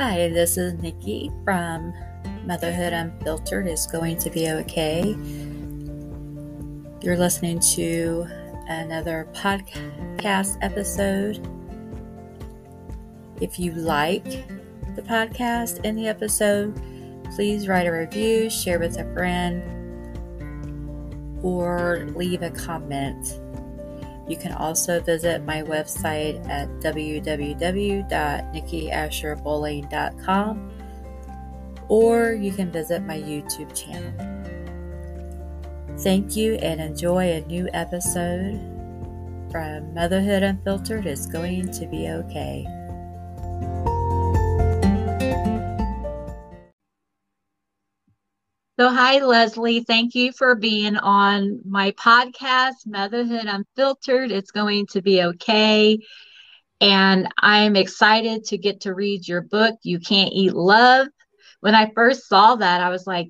Hi, this is Nikki from Motherhood Unfiltered is going to be okay. You're listening to another podcast episode. If you like the podcast and the episode, please write a review, share with a friend, or leave a comment. You can also visit my website at www.nikkiasherbowling.com or you can visit my YouTube channel. Thank you and enjoy a new episode from Motherhood Unfiltered is going to be okay. Hi, Leslie. Thank you for being on my podcast, Motherhood Unfiltered. It's going to be okay. And I'm excited to get to read your book, You Can't Eat Love. When I first saw that, I was like,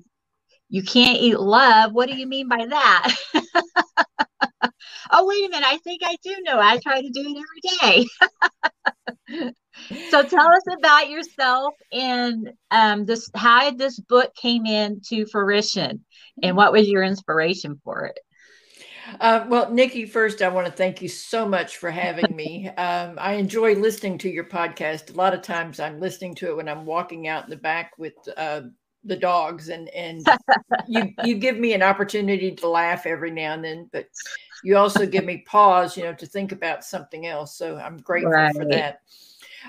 You can't eat love? What do you mean by that? oh, wait a minute. I think I do know. I try to do it every day. so tell us about yourself and um, this how this book came into fruition and what was your inspiration for it uh, well, Nikki, first, I want to thank you so much for having me. Um, I enjoy listening to your podcast. A lot of times I'm listening to it when I'm walking out in the back with uh, the dogs, and, and you, you give me an opportunity to laugh every now and then, but you also give me pause, you know, to think about something else. So I'm grateful right. for that.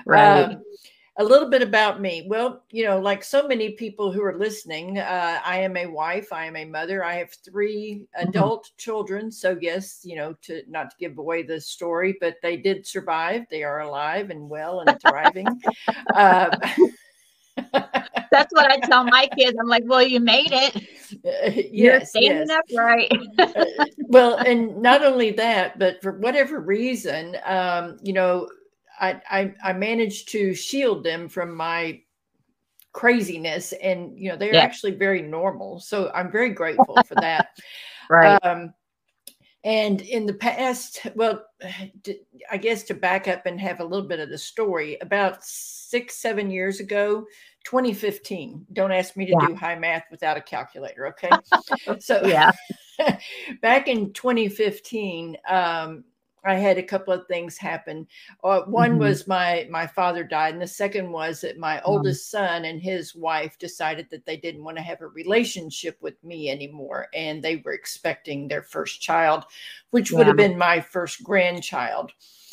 Right. Um, a little bit about me. Well, you know, like so many people who are listening, uh, I am a wife. I am a mother. I have 3 mm-hmm. adult children. So yes, you know, to not to give away the story, but they did survive. They are alive and well and thriving. uh, That's what I tell my kids. I'm like, well, you made it. Uh, yes, You're standing yes. upright. uh, well, and not only that, but for whatever reason, um, you know, I, I, I managed to shield them from my craziness, and you know they're yeah. actually very normal. So I'm very grateful for that. right. Um, and in the past, well, I guess to back up and have a little bit of the story, about six, seven years ago, 2015. Don't ask me to yeah. do high math without a calculator, okay? so, yeah, back in 2015, um, I had a couple of things happen. Uh, one mm-hmm. was my my father died, and the second was that my mm-hmm. oldest son and his wife decided that they didn't want to have a relationship with me anymore, and they were expecting their first child, which yeah. would have been my first grandchild.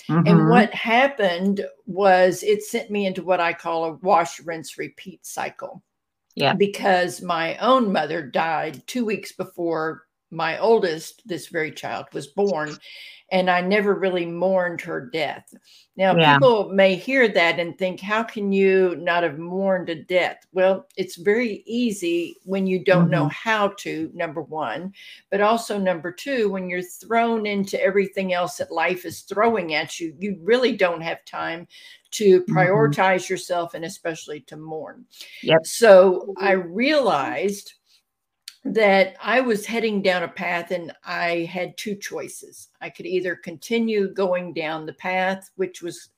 Mm-hmm. And what happened was it sent me into what I call a wash, rinse, repeat cycle. Yeah. Because my own mother died two weeks before my oldest, this very child, was born and I never really mourned her death. Now, yeah. people may hear that and think, how can you not have mourned a death? Well, it's very easy when you don't mm-hmm. know how to, number one, but also number two, when you're thrown into everything else that life is throwing at you, you really don't have time to mm-hmm. prioritize mm-hmm. yourself and especially to mourn. Yep. So I realized that I was heading down a path and I had two choices. I could either continue going down the path, which was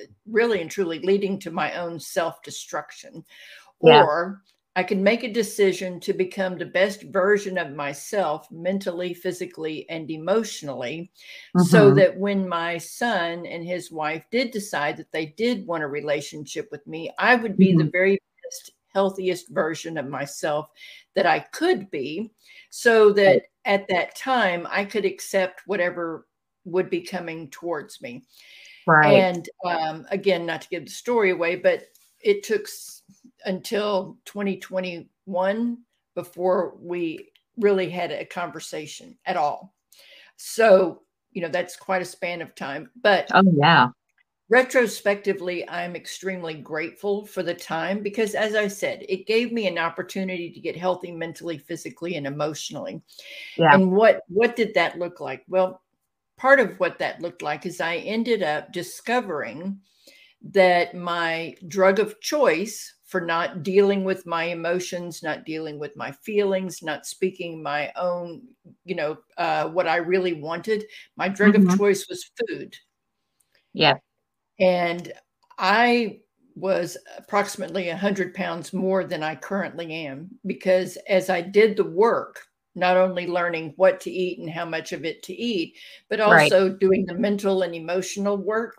uh, really and truly leading to my own self destruction, yeah. or I could make a decision to become the best version of myself mentally, physically, and emotionally, mm-hmm. so that when my son and his wife did decide that they did want a relationship with me, I would be mm-hmm. the very best healthiest version of myself that I could be, so that at that time I could accept whatever would be coming towards me. Right. And um, again, not to give the story away, but it took until 2021 before we really had a conversation at all. So, you know, that's quite a span of time. But oh, yeah retrospectively i'm extremely grateful for the time because as i said it gave me an opportunity to get healthy mentally physically and emotionally yeah. and what what did that look like well part of what that looked like is i ended up discovering that my drug of choice for not dealing with my emotions not dealing with my feelings not speaking my own you know uh, what i really wanted my drug mm-hmm. of choice was food yeah and I was approximately 100 pounds more than I currently am because as I did the work, not only learning what to eat and how much of it to eat, but also right. doing the mental and emotional work,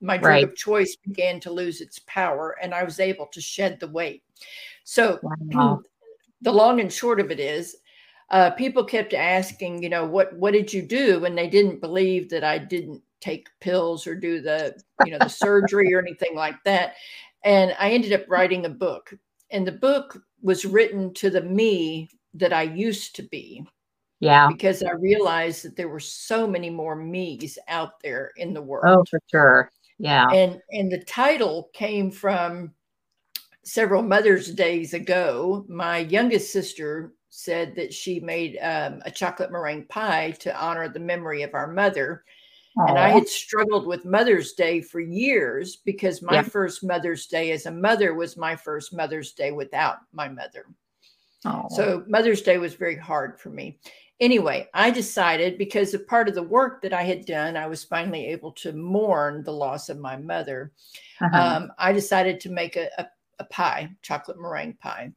my drug right. of choice began to lose its power and I was able to shed the weight. So, wow. the long and short of it is, uh, people kept asking, you know, what what did you do? And they didn't believe that I didn't take pills or do the, you know, the surgery or anything like that. And I ended up writing a book. And the book was written to the me that I used to be. Yeah. Because I realized that there were so many more me's out there in the world. Oh, for sure. Yeah. And and the title came from several Mother's Days ago. My youngest sister said that she made um, a chocolate meringue pie to honor the memory of our mother. Aww. And I had struggled with Mother's Day for years because my yeah. first Mother's Day as a mother was my first Mother's Day without my mother. Aww. So Mother's Day was very hard for me. Anyway, I decided because of part of the work that I had done, I was finally able to mourn the loss of my mother. Uh-huh. Um, I decided to make a, a, a pie, chocolate meringue pie.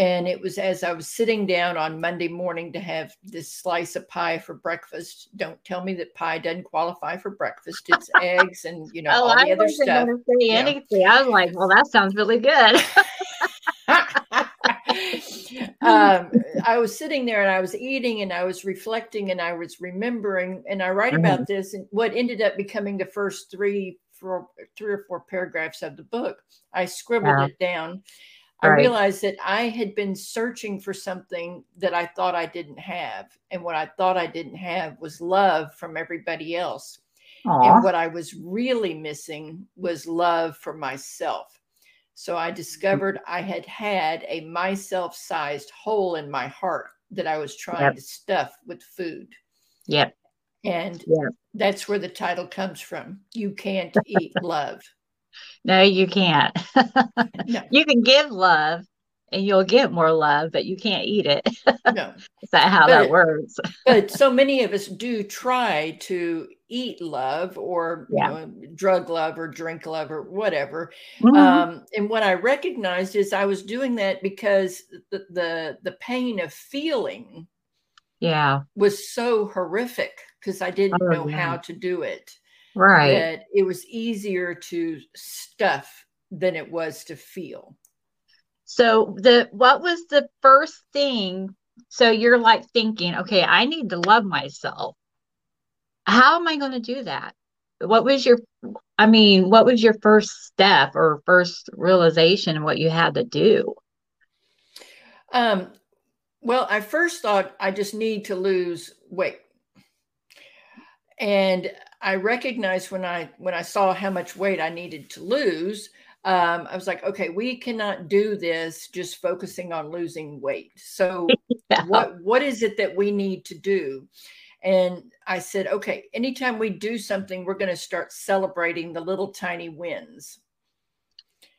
And it was as I was sitting down on Monday morning to have this slice of pie for breakfast. Don't tell me that pie doesn't qualify for breakfast. It's eggs and you know oh, all the I other stuff. Say anything. I was like, well, that sounds really good. um, I was sitting there and I was eating and I was reflecting and I was remembering and I write mm-hmm. about this and what ended up becoming the first three, four, three or four paragraphs of the book. I scribbled it down I right. realized that I had been searching for something that I thought I didn't have. And what I thought I didn't have was love from everybody else. Aww. And what I was really missing was love for myself. So I mm. discovered I had had a myself sized hole in my heart that I was trying yep. to stuff with food. Yep. And yep. that's where the title comes from. You can't eat love. No, you can't. no. You can give love and you'll get more love, but you can't eat it. No. Is that how but, that works? but so many of us do try to eat love or yeah. you know, drug love or drink love or whatever. Mm-hmm. Um, and what I recognized is I was doing that because the, the, the pain of feeling yeah was so horrific because I didn't oh, know yeah. how to do it right. that it was easier to stuff than it was to feel. So the what was the first thing? So you're like thinking okay i need to love myself. How am i going to do that? What was your i mean what was your first step or first realization of what you had to do? Um well i first thought i just need to lose weight. And I recognized when I when I saw how much weight I needed to lose, um, I was like, okay, we cannot do this just focusing on losing weight. So yeah. what what is it that we need to do? And I said, okay, anytime we do something, we're going to start celebrating the little tiny wins.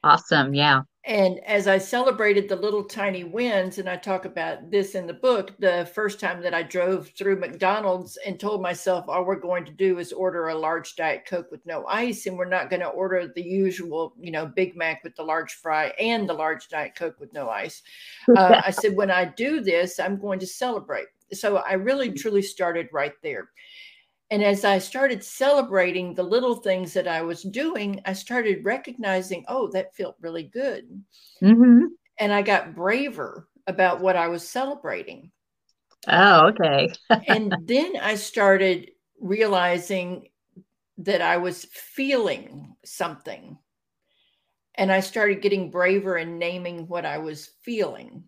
Awesome. Yeah. And as I celebrated the little tiny wins, and I talk about this in the book, the first time that I drove through McDonald's and told myself, all we're going to do is order a large Diet Coke with no ice, and we're not going to order the usual, you know, Big Mac with the large fry and the large Diet Coke with no ice. Uh, I said, when I do this, I'm going to celebrate. So I really truly started right there. And as I started celebrating the little things that I was doing, I started recognizing, oh, that felt really good. Mm-hmm. And I got braver about what I was celebrating. Oh, okay. and then I started realizing that I was feeling something. And I started getting braver and naming what I was feeling.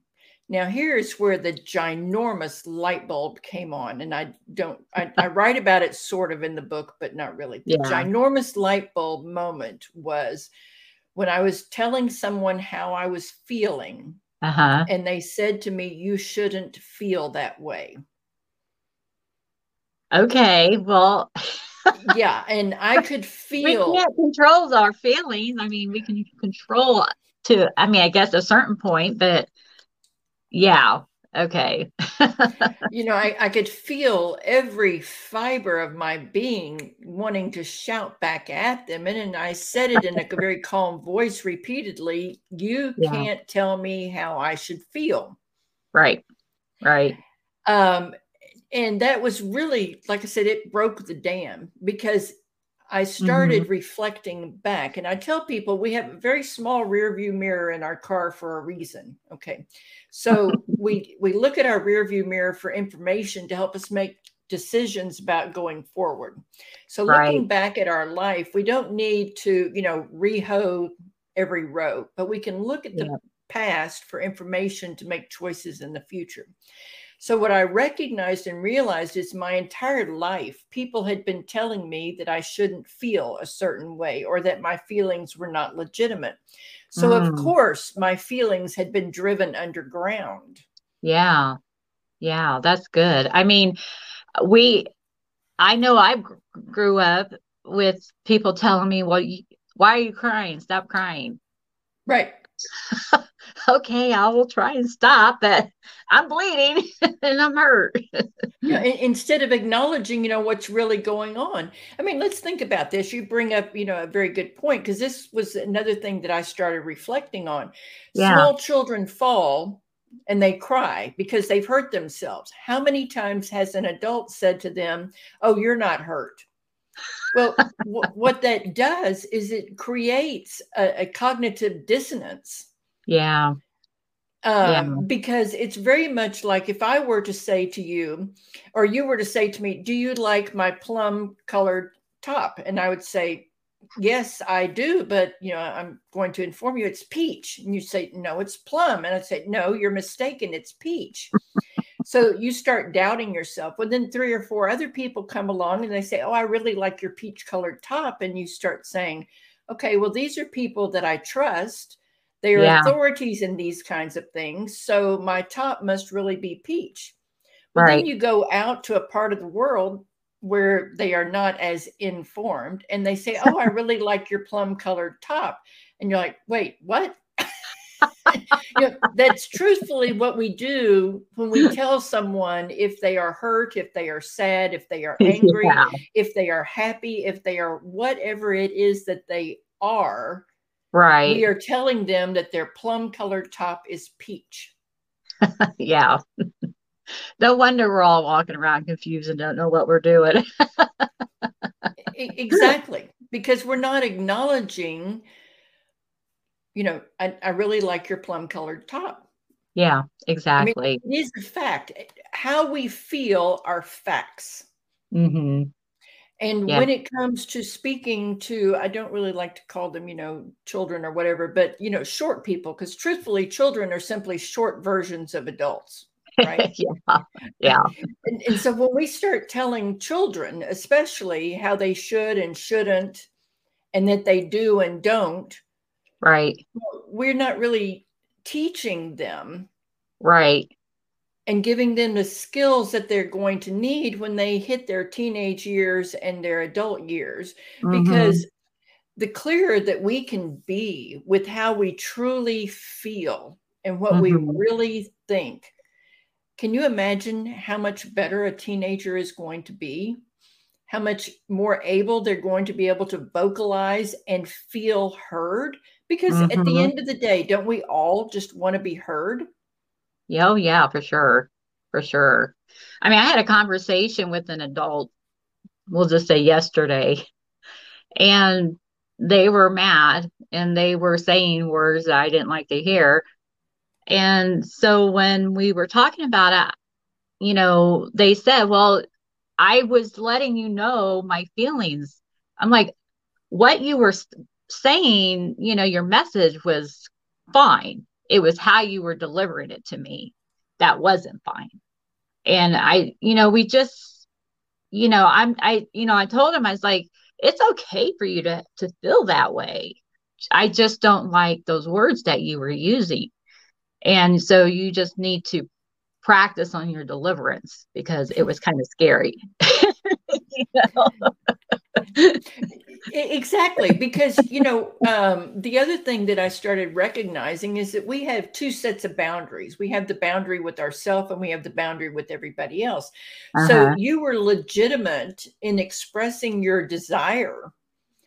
Now, here's where the ginormous light bulb came on. And I don't, I, I write about it sort of in the book, but not really. The yeah. ginormous light bulb moment was when I was telling someone how I was feeling. Uh-huh. And they said to me, You shouldn't feel that way. Okay. Well, yeah. And I could feel. We can't control our feelings. I mean, we can control to, I mean, I guess a certain point, but yeah Okay. you know, I, I could feel every fiber of my being wanting to shout back at them. And, and I said it in a very calm voice repeatedly You yeah. can't tell me how I should feel. Right. Right. Um, and that was really, like I said, it broke the dam because I started mm-hmm. reflecting back. And I tell people we have a very small rear view mirror in our car for a reason. Okay. So we we look at our rear view mirror for information to help us make decisions about going forward. So looking right. back at our life, we don't need to, you know, reho every row, but we can look at the yeah. past for information to make choices in the future. So, what I recognized and realized is my entire life, people had been telling me that I shouldn't feel a certain way or that my feelings were not legitimate. So, mm. of course, my feelings had been driven underground. Yeah. Yeah. That's good. I mean, we, I know I grew up with people telling me, well, you, why are you crying? Stop crying. Right. okay, I will try and stop, but I'm bleeding and I'm hurt. yeah, instead of acknowledging, you know, what's really going on. I mean, let's think about this. You bring up, you know, a very good point because this was another thing that I started reflecting on. Yeah. Small children fall and they cry because they've hurt themselves. How many times has an adult said to them, "Oh, you're not hurt"? well, w- what that does is it creates a, a cognitive dissonance. Yeah. Um, yeah. Because it's very much like if I were to say to you, or you were to say to me, Do you like my plum colored top? And I would say, Yes, I do. But, you know, I'm going to inform you it's peach. And you say, No, it's plum. And I'd say, No, you're mistaken. It's peach. So you start doubting yourself. Well, then three or four other people come along and they say, Oh, I really like your peach colored top. And you start saying, Okay, well, these are people that I trust. They are yeah. authorities in these kinds of things. So my top must really be peach. But right. then you go out to a part of the world where they are not as informed and they say, Oh, I really like your plum colored top. And you're like, Wait, what? you know, that's truthfully what we do when we tell someone if they are hurt, if they are sad, if they are angry, yeah. if they are happy, if they are whatever it is that they are. Right. We are telling them that their plum colored top is peach. yeah. no wonder we're all walking around confused and don't know what we're doing. exactly. Because we're not acknowledging you know, I, I really like your plum colored top. Yeah, exactly. I mean, it is a fact. How we feel are facts. Mm-hmm. And yeah. when it comes to speaking to, I don't really like to call them, you know, children or whatever, but, you know, short people, because truthfully, children are simply short versions of adults. Right. yeah. Yeah. And, and so when we start telling children, especially how they should and shouldn't, and that they do and don't, Right. We're not really teaching them. Right. And giving them the skills that they're going to need when they hit their teenage years and their adult years. Mm-hmm. Because the clearer that we can be with how we truly feel and what mm-hmm. we really think, can you imagine how much better a teenager is going to be? How much more able they're going to be able to vocalize and feel heard because mm-hmm. at the mm-hmm. end of the day, don't we all just want to be heard? Yeah, oh, yeah, for sure. For sure. I mean, I had a conversation with an adult, we'll just say yesterday, and they were mad and they were saying words I didn't like to hear. And so when we were talking about it, you know, they said, Well, I was letting you know my feelings. I'm like, what you were saying, you know, your message was fine. It was how you were delivering it to me that wasn't fine. And I, you know, we just, you know, I'm, I, you know, I told him, I was like, it's okay for you to, to feel that way. I just don't like those words that you were using. And so you just need to practice on your deliverance because it was kind of scary. exactly because you know um, the other thing that i started recognizing is that we have two sets of boundaries we have the boundary with ourselves and we have the boundary with everybody else uh-huh. so you were legitimate in expressing your desire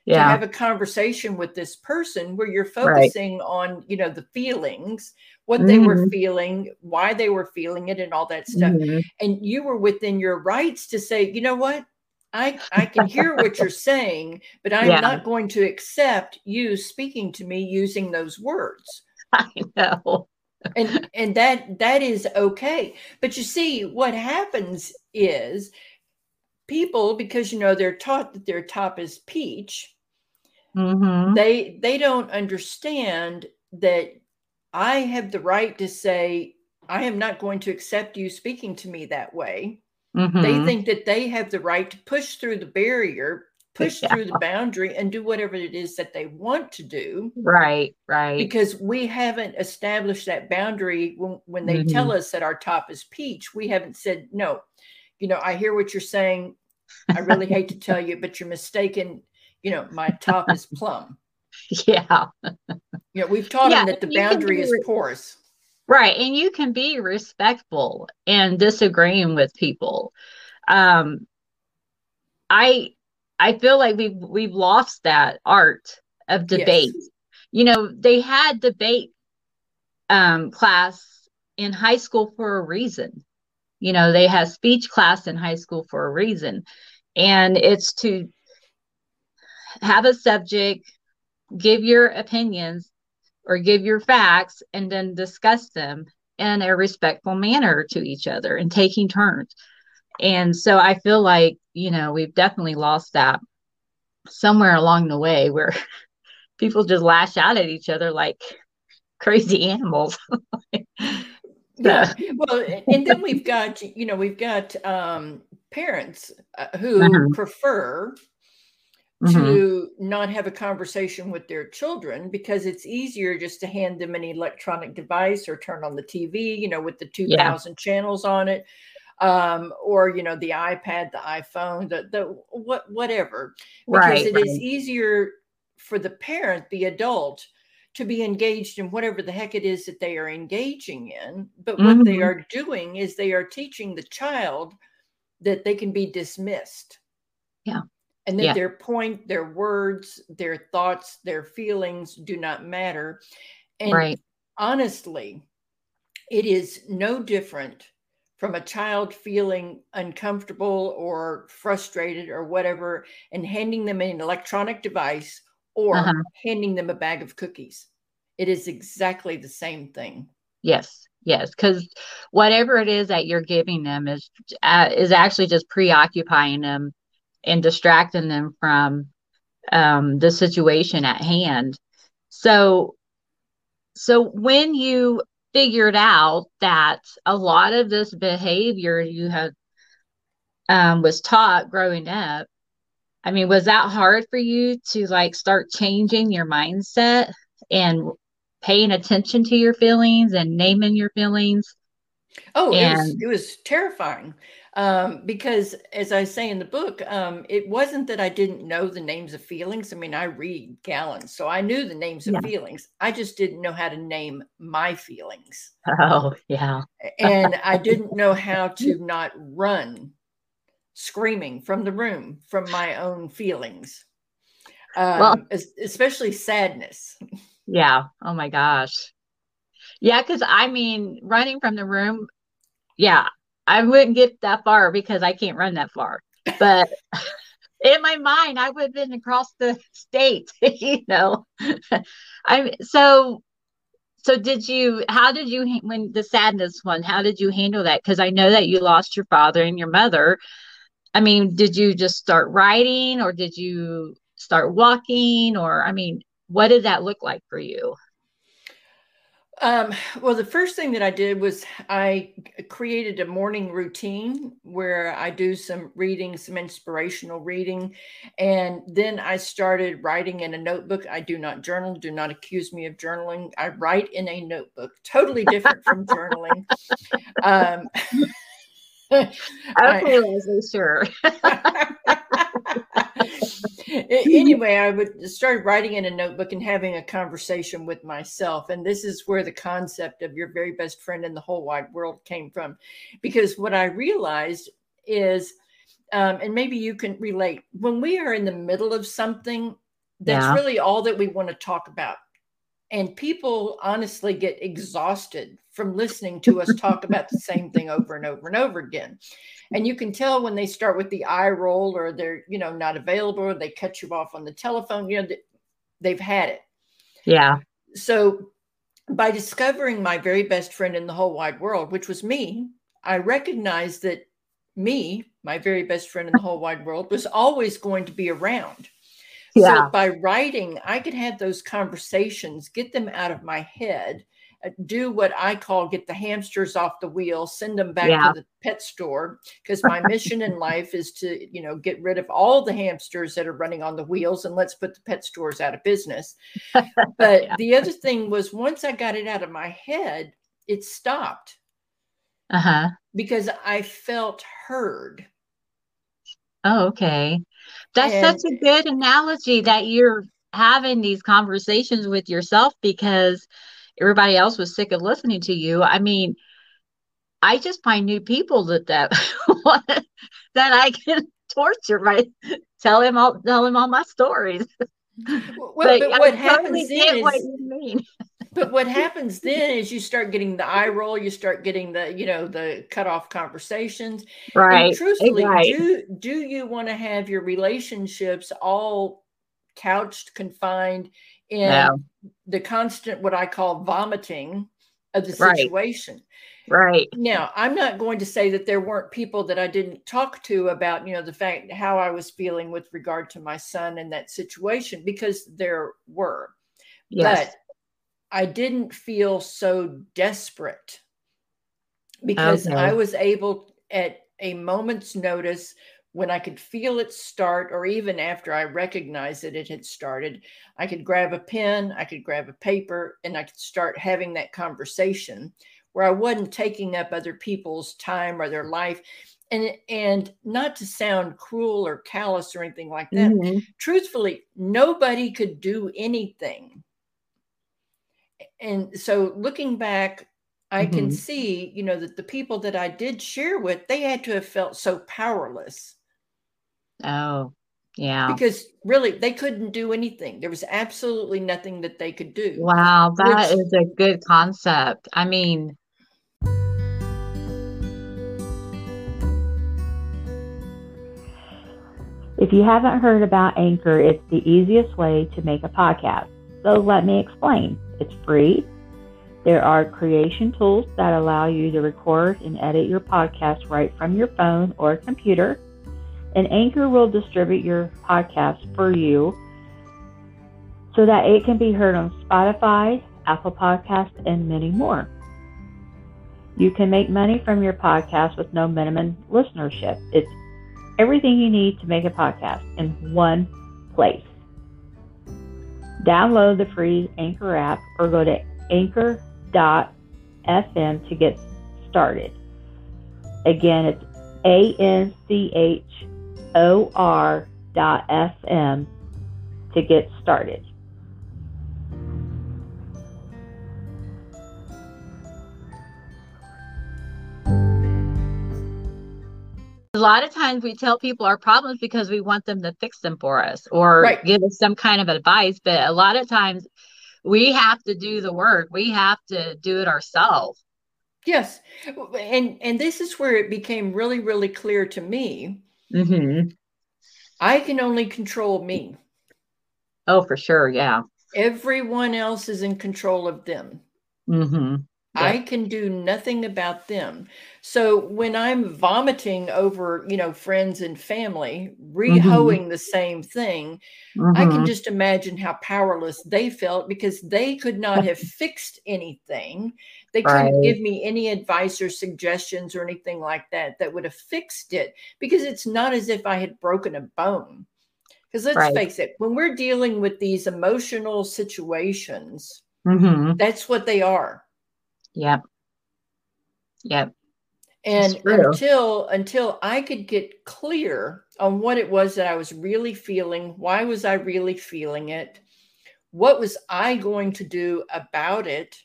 yeah. to have a conversation with this person where you're focusing right. on you know the feelings what mm-hmm. they were mm-hmm. feeling why they were feeling it and all that stuff mm-hmm. and you were within your rights to say you know what I, I can hear what you're saying, but I'm yeah. not going to accept you speaking to me using those words. I know. and and that that is okay. But you see, what happens is people, because you know they're taught that their top is peach, mm-hmm. they they don't understand that I have the right to say, I am not going to accept you speaking to me that way. Mm-hmm. They think that they have the right to push through the barrier, push yeah. through the boundary, and do whatever it is that they want to do. Right, right. Because we haven't established that boundary when, when they mm-hmm. tell us that our top is peach. We haven't said, no, you know, I hear what you're saying. I really hate to tell you, but you're mistaken. You know, my top is plum. Yeah. You know, we've taught yeah, them that the boundary is porous. Right. And you can be respectful and disagreeing with people. Um I I feel like we've we've lost that art of debate. Yes. You know, they had debate um class in high school for a reason. You know, they had speech class in high school for a reason. And it's to have a subject, give your opinions, or give your facts and then discuss them in a respectful manner to each other and taking turns. And so I feel like, you know, we've definitely lost that somewhere along the way where people just lash out at each other like crazy animals. yeah. Well, and then we've got, you know, we've got um, parents uh, who uh-huh. prefer mm-hmm. to not have a conversation with their children because it's easier just to hand them an electronic device or turn on the TV, you know, with the 2000 yeah. channels on it. Um, or you know, the iPad, the iPhone, the the what whatever. Because right, it right. is easier for the parent, the adult, to be engaged in whatever the heck it is that they are engaging in. But what mm-hmm. they are doing is they are teaching the child that they can be dismissed. Yeah and that yeah. their point, their words, their thoughts, their feelings do not matter. And right. honestly, it is no different from a child feeling uncomfortable or frustrated or whatever and handing them an electronic device or uh-huh. handing them a bag of cookies. It is exactly the same thing. Yes. Yes, because whatever it is that you're giving them is uh, is actually just preoccupying them and distracting them from um, the situation at hand. So, so when you figured out that a lot of this behavior you had um, was taught growing up, I mean, was that hard for you to like start changing your mindset and paying attention to your feelings and naming your feelings? Oh, and, it, was, it was terrifying um, because as I say in the book, um, it wasn't that I didn't know the names of feelings. I mean, I read Gallon, so I knew the names yeah. of feelings. I just didn't know how to name my feelings. Oh, yeah. and I didn't know how to not run screaming from the room from my own feelings, um, well, especially sadness. Yeah. Oh my gosh. Yeah, because I mean, running from the room, yeah, I wouldn't get that far because I can't run that far. But in my mind, I would have been across the state, you know. I'm so so did you how did you when the sadness one, how did you handle that? Because I know that you lost your father and your mother. I mean, did you just start writing or did you start walking or I mean, what did that look like for you? Um, well, the first thing that I did was I created a morning routine where I do some reading, some inspirational reading. And then I started writing in a notebook. I do not journal, do not accuse me of journaling. I write in a notebook, totally different from journaling. Um, okay, Leslie, sure. anyway, I would start writing in a notebook and having a conversation with myself. And this is where the concept of your very best friend in the whole wide world came from. Because what I realized is, um, and maybe you can relate, when we are in the middle of something, that's yeah. really all that we want to talk about. And people honestly get exhausted from listening to us talk about the same thing over and over and over again. And you can tell when they start with the eye roll or they're, you know, not available or they cut you off on the telephone, you know, they've had it. Yeah. So by discovering my very best friend in the whole wide world, which was me, I recognized that me, my very best friend in the whole wide world, was always going to be around. Yeah. So by writing, I could have those conversations, get them out of my head, do what I call get the hamsters off the wheel, send them back yeah. to the pet store because my mission in life is to, you know, get rid of all the hamsters that are running on the wheels and let's put the pet stores out of business. But yeah. the other thing was once I got it out of my head, it stopped. Uh-huh. Because I felt heard. Oh, okay. That's and, such a good analogy that you're having these conversations with yourself because everybody else was sick of listening to you. I mean, I just find new people that that that I can torture right tell him all tell him all my stories. Well, but, but what happens then is, what you mean. but what happens then is you start getting the eye roll, you start getting the, you know, the cut off conversations. Right. And truthfully, right. do do you want to have your relationships all couched, confined in yeah. the constant what I call vomiting of the situation? Right. Now, I'm not going to say that there weren't people that I didn't talk to about, you know, the fact how I was feeling with regard to my son and that situation because there were. Yes. But I didn't feel so desperate because okay. I was able at a moment's notice when I could feel it start, or even after I recognized that it had started, I could grab a pen, I could grab a paper, and I could start having that conversation where I wasn't taking up other people's time or their life. And, and not to sound cruel or callous or anything like that, mm-hmm. truthfully, nobody could do anything and so looking back i mm-hmm. can see you know that the people that i did share with they had to have felt so powerless oh yeah because really they couldn't do anything there was absolutely nothing that they could do wow that which, is a good concept i mean If you haven't heard about Anchor, it's the easiest way to make a podcast. So let me explain. It's free. There are creation tools that allow you to record and edit your podcast right from your phone or computer. And Anchor will distribute your podcast for you so that it can be heard on Spotify, Apple Podcasts, and many more. You can make money from your podcast with no minimum listenership. It's everything you need to make a podcast in one place. Download the free Anchor app or go to anchor.fm to get started. Again, it's A N C H O R dot FM to get started. a lot of times we tell people our problems because we want them to fix them for us or right. give us some kind of advice but a lot of times we have to do the work we have to do it ourselves yes and and this is where it became really really clear to me mm-hmm. i can only control me oh for sure yeah everyone else is in control of them mm-hmm. I can do nothing about them. So when I'm vomiting over, you know, friends and family, rehoing mm-hmm. the same thing, mm-hmm. I can mm-hmm. just imagine how powerless they felt because they could not have fixed anything. They couldn't right. give me any advice or suggestions or anything like that that would have fixed it because it's not as if I had broken a bone. Because let's right. face it, when we're dealing with these emotional situations, mm-hmm. that's what they are Yep. Yep. And until until I could get clear on what it was that I was really feeling. Why was I really feeling it? What was I going to do about it?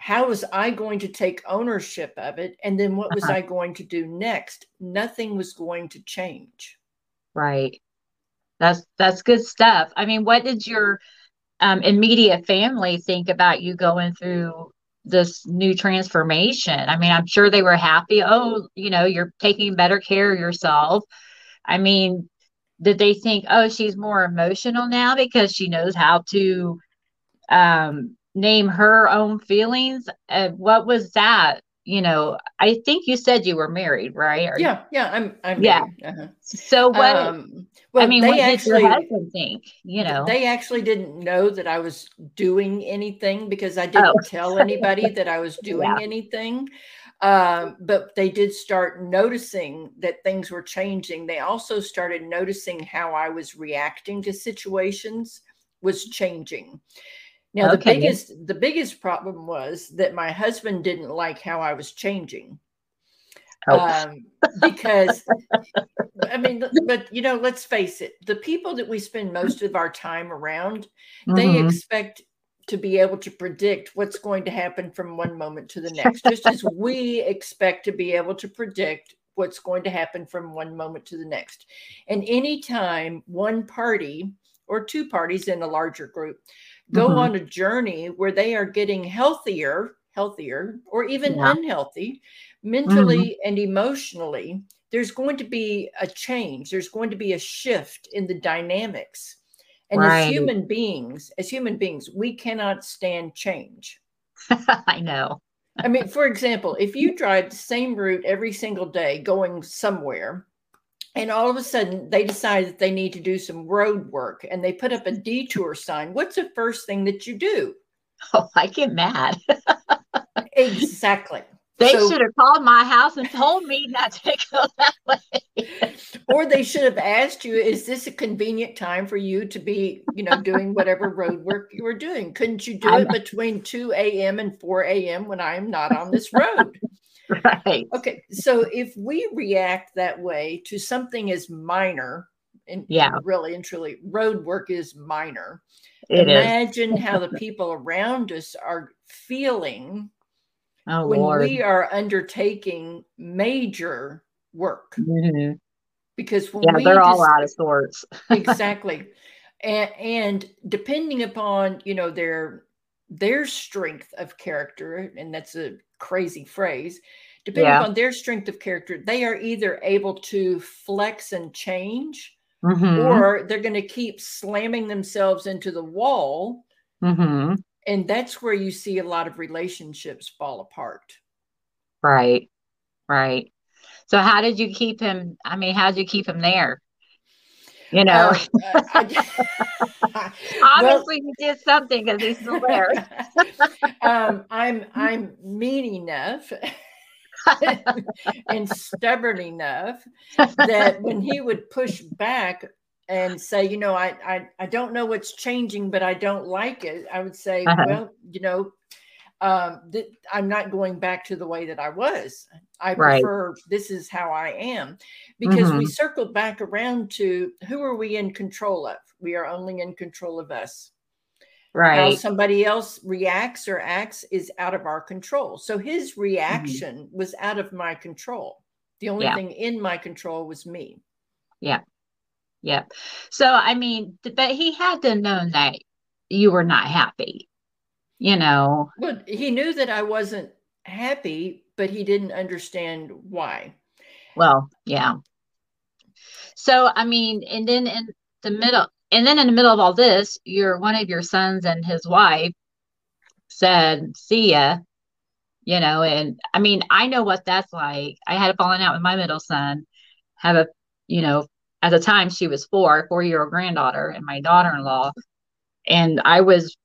How was I going to take ownership of it? And then what was uh-huh. I going to do next? Nothing was going to change. Right. That's that's good stuff. I mean, what did your um, immediate family think about you going through this new transformation? I mean, I'm sure they were happy. Oh, you know, you're taking better care of yourself. I mean, did they think, oh, she's more emotional now because she knows how to um, name her own feelings? Uh, what was that? You know, I think you said you were married, right? Yeah, yeah, I'm. I'm yeah. Uh-huh. So what? Um, well, I mean, what they actually think? You know, they actually didn't know that I was doing anything because I didn't oh. tell anybody that I was doing yeah. anything. Um, but they did start noticing that things were changing. They also started noticing how I was reacting to situations was changing. Now, okay. the biggest the biggest problem was that my husband didn't like how I was changing. Oh. Um, because I mean, but you know, let's face it, the people that we spend most of our time around, mm-hmm. they expect to be able to predict what's going to happen from one moment to the next, just as we expect to be able to predict what's going to happen from one moment to the next. And anytime one party or two parties in a larger group go mm-hmm. on a journey where they are getting healthier, healthier, or even yeah. unhealthy, mentally mm-hmm. and emotionally, there's going to be a change. There's going to be a shift in the dynamics and right. as human beings, as human beings, we cannot stand change. I know. I mean, for example, if you drive the same route every single day going somewhere, and all of a sudden they decide that they need to do some road work and they put up a detour sign, what's the first thing that you do? Oh, I get mad. exactly. They so, should have called my house and told me not to go that way. or they should have asked you, is this a convenient time for you to be, you know, doing whatever road work you were doing? Couldn't you do it between 2 a.m. and 4 a.m. when I am not on this road? right. Okay. So if we react that way to something as minor, and yeah, really and truly, road work is minor. It Imagine how the people around us are feeling oh, when Lord. we are undertaking major work. Mm-hmm. Because when yeah, we they're just, all out of sorts. exactly. And, and depending upon, you know, their their strength of character, and that's a crazy phrase, depending yeah. upon their strength of character, they are either able to flex and change, mm-hmm. or they're going to keep slamming themselves into the wall. Mm-hmm. And that's where you see a lot of relationships fall apart. Right. Right. So how did you keep him i mean how did you keep him there you know uh, obviously well, you did something because he's still there um, i'm i'm mean enough and stubborn enough that when he would push back and say, you know, I, I, I don't know what's changing, but I don't like it. I would say, uh-huh. well, you know, um, th- I'm not going back to the way that I was. I right. prefer this is how I am because mm-hmm. we circled back around to who are we in control of? We are only in control of us. Right. How somebody else reacts or acts is out of our control. So his mm-hmm. reaction mm-hmm. was out of my control. The only yeah. thing in my control was me. Yeah. Yeah. So, I mean, but he had to know that you were not happy, you know. But he knew that I wasn't happy, but he didn't understand why. Well, yeah. So, I mean, and then in the middle, and then in the middle of all this, your one of your sons and his wife said, "See ya," you know. And I mean, I know what that's like. I had a falling out with my middle son. Have a, you know, at the time she was four, four year old granddaughter, and my daughter in law. And I was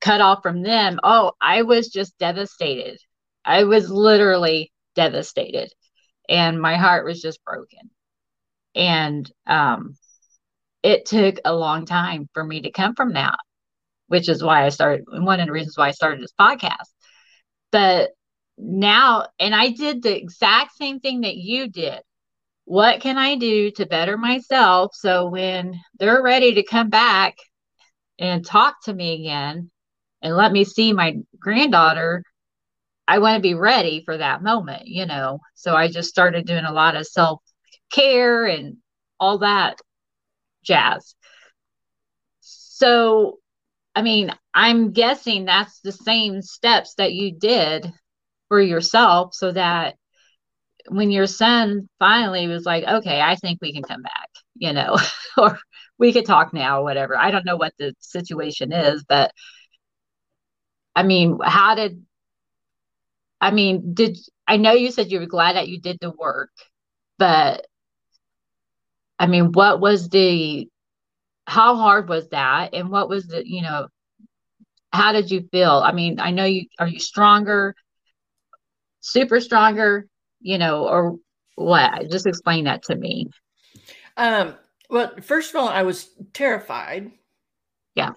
cut off from them. Oh, I was just devastated. I was literally devastated. And my heart was just broken. And um, it took a long time for me to come from that, which is why I started one of the reasons why I started this podcast. But now, and I did the exact same thing that you did what can I do to better myself so when they're ready to come back and talk to me again and let me see my granddaughter, I want to be ready for that moment, you know. So I just started doing a lot of self care and all that jazz. So, I mean, I'm guessing that's the same steps that you did for yourself so that when your son finally was like, okay, I think we can come back, you know, or we could talk now, whatever. I don't know what the situation is, but I mean, how did, I mean, did, I know you said you were glad that you did the work, but I mean, what was the, how hard was that? And what was the, you know, how did you feel? I mean, I know you, are you stronger, super stronger, you know, or what? Just explain that to me. Um, well, first of all, I was terrified. Yeah.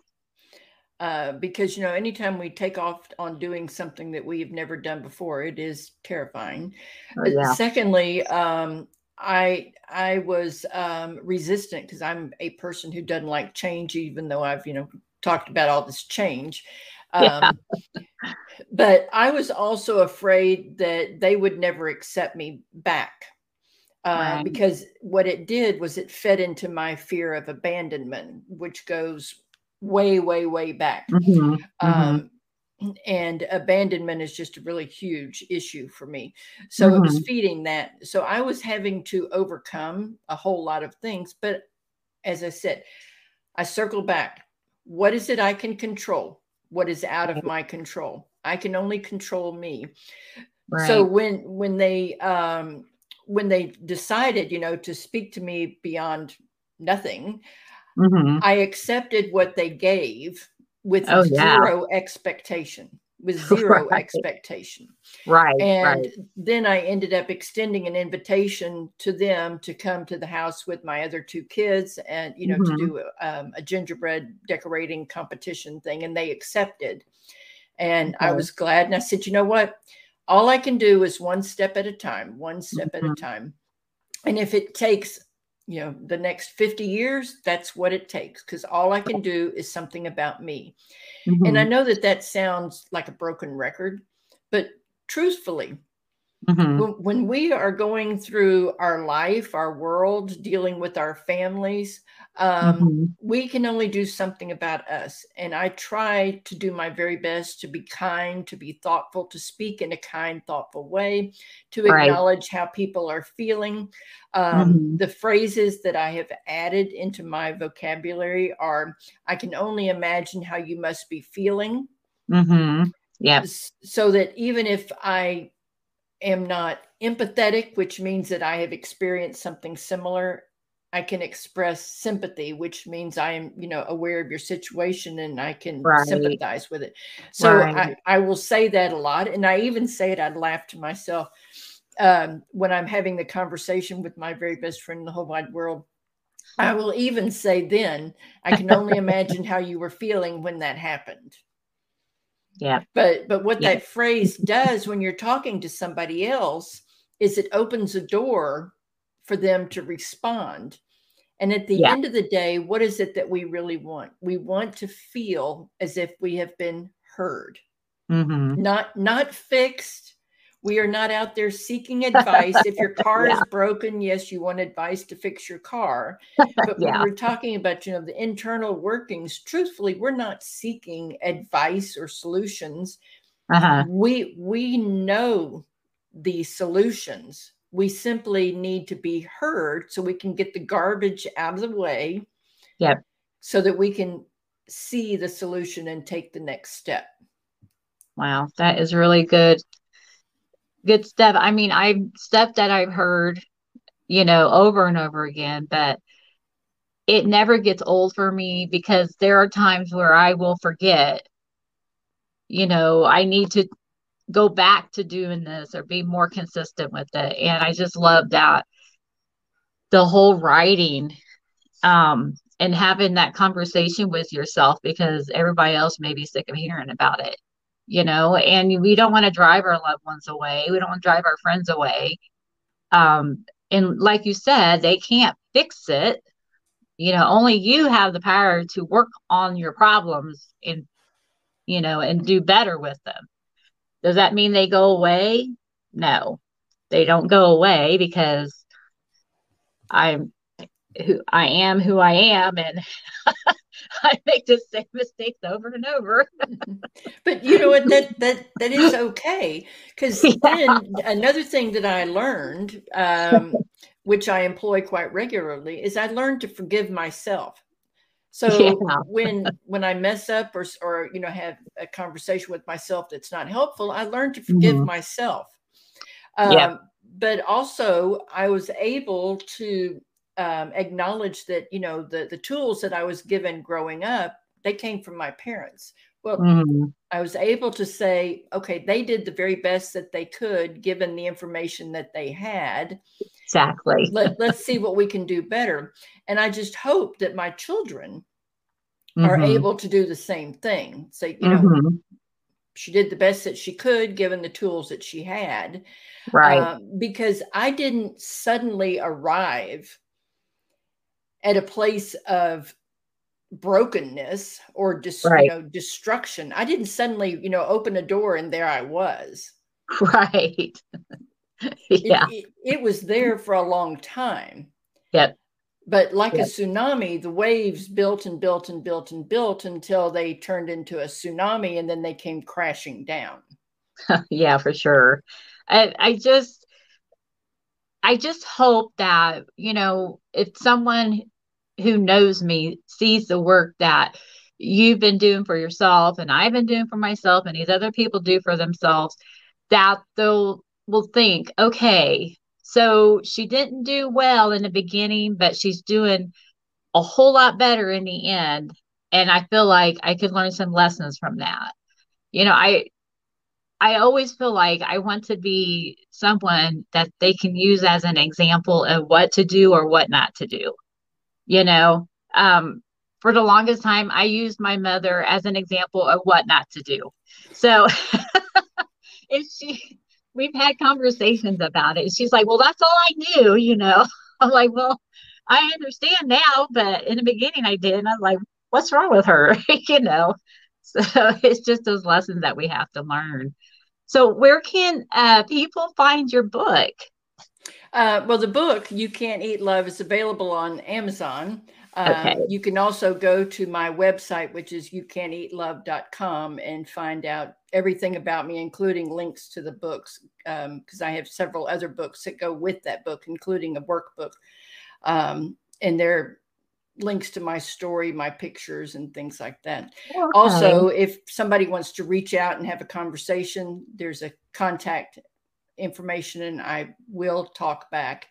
Uh, because you know, anytime we take off on doing something that we've never done before, it is terrifying. Oh, yeah. Secondly, um, I I was um, resistant because I'm a person who doesn't like change, even though I've you know talked about all this change. Um, yeah. but I was also afraid that they would never accept me back. Uh, right. Because what it did was it fed into my fear of abandonment, which goes way, way, way back. Mm-hmm. Um, mm-hmm. And abandonment is just a really huge issue for me. So mm-hmm. it was mm-hmm. feeding that. So I was having to overcome a whole lot of things. But as I said, I circle back. What is it I can control? What is out of my control? I can only control me. Right. So when when they um when they decided, you know, to speak to me beyond nothing, mm-hmm. I accepted what they gave with oh, zero yeah. expectation with zero right. expectation. Right. And right. then I ended up extending an invitation to them to come to the house with my other two kids and, you know, mm-hmm. to do um, a gingerbread decorating competition thing. And they accepted. And okay. I was glad. And I said, you know what? All I can do is one step at a time, one step mm-hmm. at a mm-hmm. time. And if it takes, you know, the next 50 years, that's what it takes because all I can do is something about me. Mm-hmm. And I know that that sounds like a broken record, but truthfully, Mm-hmm. When we are going through our life, our world, dealing with our families, um, mm-hmm. we can only do something about us. And I try to do my very best to be kind, to be thoughtful, to speak in a kind, thoughtful way, to right. acknowledge how people are feeling. Um, mm-hmm. The phrases that I have added into my vocabulary are I can only imagine how you must be feeling. Mm-hmm. Yeah. So that even if I am not empathetic, which means that I have experienced something similar. I can express sympathy, which means I am, you know, aware of your situation and I can right. sympathize with it. So right. I, I will say that a lot. And I even say it, I'd laugh to myself um, when I'm having the conversation with my very best friend in the whole wide world. I will even say then, I can only imagine how you were feeling when that happened. Yeah. But but what yeah. that phrase does when you're talking to somebody else is it opens a door for them to respond. And at the yeah. end of the day, what is it that we really want? We want to feel as if we have been heard. Mm-hmm. Not not fixed, we are not out there seeking advice. if your car yeah. is broken, yes, you want advice to fix your car. But yeah. when we're talking about, you know, the internal workings, truthfully, we're not seeking advice or solutions. Uh-huh. We we know the solutions. We simply need to be heard so we can get the garbage out of the way. Yep. So that we can see the solution and take the next step. Wow, that is really good good stuff. I mean, I've stuff that I've heard, you know, over and over again, but it never gets old for me because there are times where I will forget, you know, I need to go back to doing this or be more consistent with it. And I just love that the whole writing um and having that conversation with yourself because everybody else may be sick of hearing about it you know, and we don't want to drive our loved ones away. We don't want to drive our friends away. Um, and like you said, they can't fix it. You know, only you have the power to work on your problems and, you know, and do better with them. Does that mean they go away? No, they don't go away because I'm who I am who I am and I make the same mistakes over and over. but you know what that that that is okay because yeah. then another thing that I learned, um, which I employ quite regularly, is I learned to forgive myself. So yeah. when when I mess up or or you know have a conversation with myself that's not helpful, I learned to forgive mm-hmm. myself. Um, yeah. But also, I was able to um, acknowledge that you know the the tools that I was given growing up they came from my parents. Well, mm-hmm. I was able to say, okay, they did the very best that they could given the information that they had. Exactly. Let, let's see what we can do better. And I just hope that my children mm-hmm. are able to do the same thing. Say, you know, mm-hmm. she did the best that she could given the tools that she had. Right. Uh, because I didn't suddenly arrive at a place of brokenness or just right. you know destruction. I didn't suddenly you know open a door and there i was. Right. Yeah. it, it, it, was there for a long time. Yep. But like yep. a tsunami the waves built and built and built and built until they turned into a tsunami and then they came crashing down. Yeah for sure. I i just i just hope that you know if someone who knows me sees the work that you've been doing for yourself and I've been doing for myself and these other people do for themselves, that they'll will think, okay, so she didn't do well in the beginning, but she's doing a whole lot better in the end. And I feel like I could learn some lessons from that. You know, I I always feel like I want to be someone that they can use as an example of what to do or what not to do you know? Um, for the longest time i used my mother as an example of what not to do. So if she we've had conversations about it. She's like well that's all i knew you know? I'm like well i understand now but in the beginning i did and i was like what's wrong with her? You know? So it's just those lessons that we have to learn so where can uh, people find your book uh, well, the book "You Can't Eat Love" is available on Amazon. Uh, okay. You can also go to my website, which is youcaneatlove.com, and find out everything about me, including links to the books, because um, I have several other books that go with that book, including a workbook. Um, and there are links to my story, my pictures, and things like that. Okay. Also, if somebody wants to reach out and have a conversation, there's a contact information and I will talk back.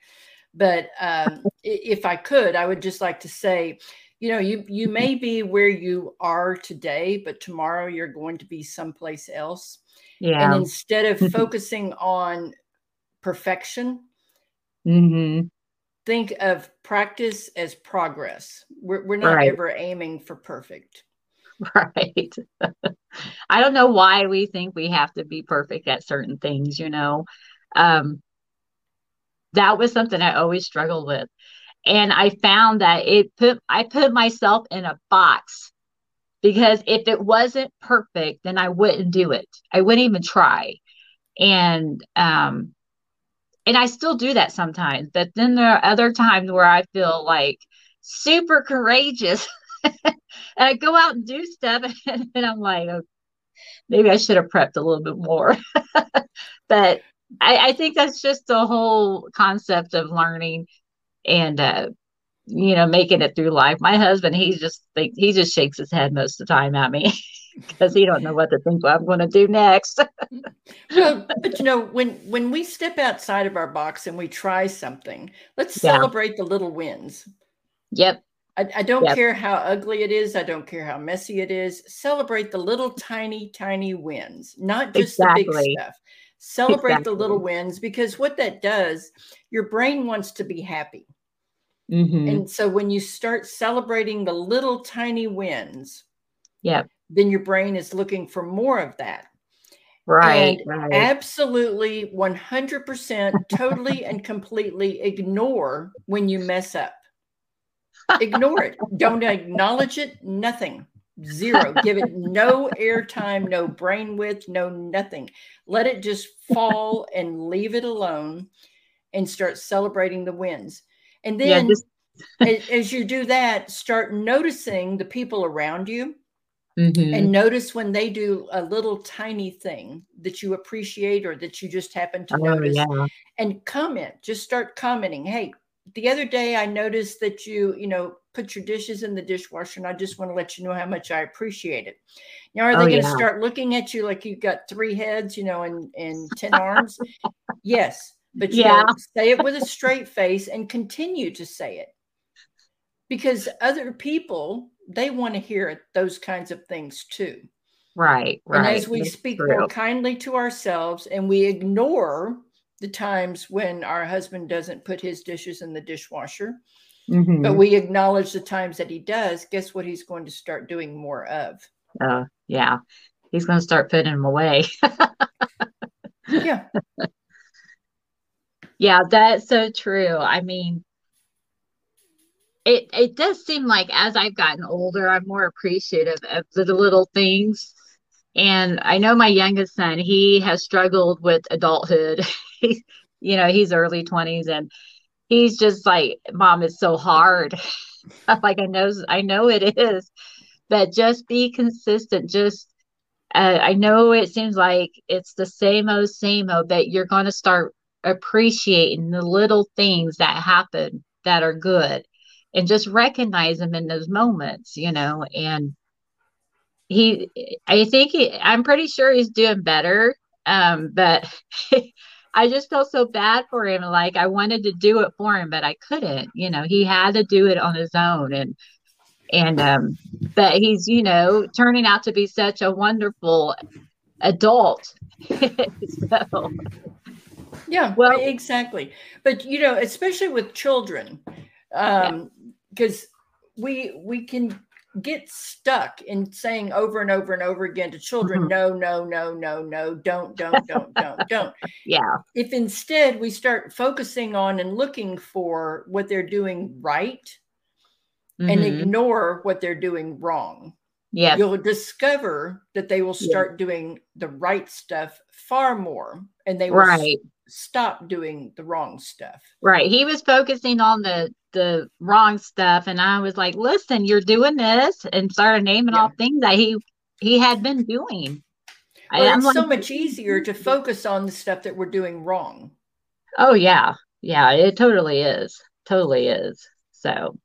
But um, if I could, I would just like to say, you know, you you may be where you are today, but tomorrow you're going to be someplace else. Yeah. And instead of focusing on perfection, mm-hmm. Think of practice as progress. We're, we're not right. ever aiming for perfect. Right. I don't know why we think we have to be perfect at certain things, you know. Um, that was something I always struggled with. And I found that it put I put myself in a box because if it wasn't perfect, then I wouldn't do it. I wouldn't even try. And um and I still do that sometimes, but then there are other times where I feel like super courageous and I go out and do stuff, and, and I'm like, oh, maybe I should have prepped a little bit more. but I, I, think that's just the whole concept of learning and uh, you know making it through life. My husband, he just he just shakes his head most of the time at me. Because he don't know what to think I'm going to do next. well, but you know, when when we step outside of our box and we try something, let's yeah. celebrate the little wins. Yep. I, I don't yep. care how ugly it is. I don't care how messy it is. Celebrate the little tiny, tiny wins, not just exactly. the big stuff. Celebrate exactly. the little wins because what that does, your brain wants to be happy. Mm-hmm. And so when you start celebrating the little tiny wins, yeah, then your brain is looking for more of that. Right. And right. absolutely 100% totally and completely ignore when you mess up. Ignore it. Don't acknowledge it. Nothing. Zero. Give it no airtime, no brain width, no nothing. Let it just fall and leave it alone and start celebrating the wins. And Yeah, then just- as, as you do that, start noticing the people around you Mhm. and notice when they do a little tiny thing that you appreciate or that you just happen to Oh, notice yeah. and comment just start commenting hey the other day i noticed that you you know put your dishes in the dishwasher and i just want to let you know how much i appreciate it now are they Oh, going to yeah. start looking at you like you've got three heads you know and and 10 arms yes but you Yeah. say it with a straight face and continue to say it because other people they want to hear those kinds of things too Right. Right. and as we That's speak true. more kindly to ourselves and we ignore the times when our husband doesn't put his dishes in the dishwasher, Mhm. but we acknowledge the times that he does, guess what he's going to start doing more of? Uh, yeah. He's going to start putting them away. Yeah. Yeah, that's so true. I mean, it it does seem like as I've gotten older, I'm more appreciative of the little things. And I know my youngest son, he has struggled with adulthood. He's, you know, he's early 20s and he's just like, Mom, it's so hard. Like, I know, I know it is, but just be consistent. Just, uh, I know it seems like it's the same old, same old, but you're going to start appreciating the little things that happen that are good and just recognize him in those moments, you know. And he, I think he, I'm pretty sure he's doing better. Um, but I just felt so bad for him. Like I wanted to do it for him, but I couldn't, you know, he had to do it on his own. And, and, um, but he's, you know, turning out to be such a wonderful adult. so, Yeah, Well- exactly. But you know, especially with children, um, because we we can get stuck in saying over and over and over again to children, Mhm. no, no, no, no, no, don't, don't, don't, don't, don't. yeah. If instead we start focusing on and looking for what they're doing right and Mhm. ignore what they're doing wrong, yeah you'll discover that they will Yeah. start doing the right stuff far more and they will s- stop doing the wrong stuff. Right. He was focusing on the the wrong stuff and I was like, "Listen, you're doing this." And started naming Yeah. off things that he he had been doing. Well, I'm it's so much easier to focus on the stuff that we're doing wrong. Oh yeah. Yeah, it totally is. Totally is. So,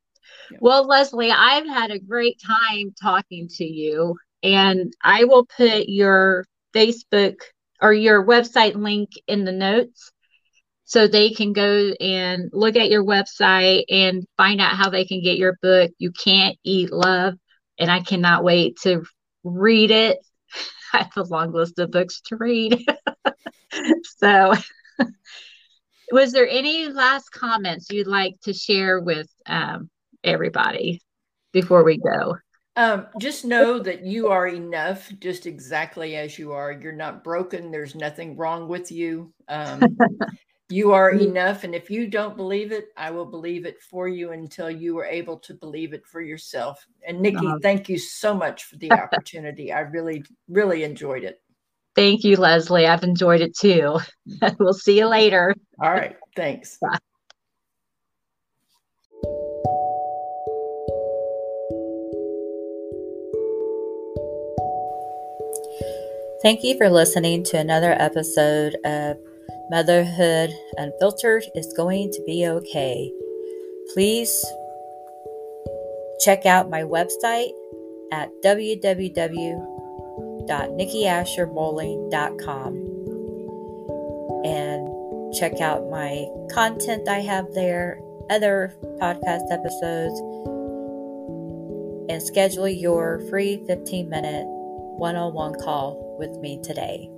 Yeah. well, Leslie, I've had a great time talking to you and I will put your Facebook or your website link in the notes so they can go and look at your website and find out how they can get your book. You Can't Eat Love. And I cannot wait to read it. I have a long list of books to read. so, was there any last comments you'd like to share with um, everybody before we go? Um, just know that you are enough, just exactly as you are. You're not broken. There's nothing wrong with you. Um, you are mm-hmm. enough. And if you don't believe it, I will believe it for you until you are able to believe it for yourself. And Nikki, Oh. thank you so much for the opportunity. I really, really enjoyed it. Thank you, Leslie. I've enjoyed it too. we'll see you later. All right. Thanks. Thank you for listening to another episode of Motherhood Unfiltered is Going to Be Okay. Please check out my website at www.nikkiasherbowling.com and check out my content I have there, other podcast episodes, and schedule your free 15 minute one on one call with me today.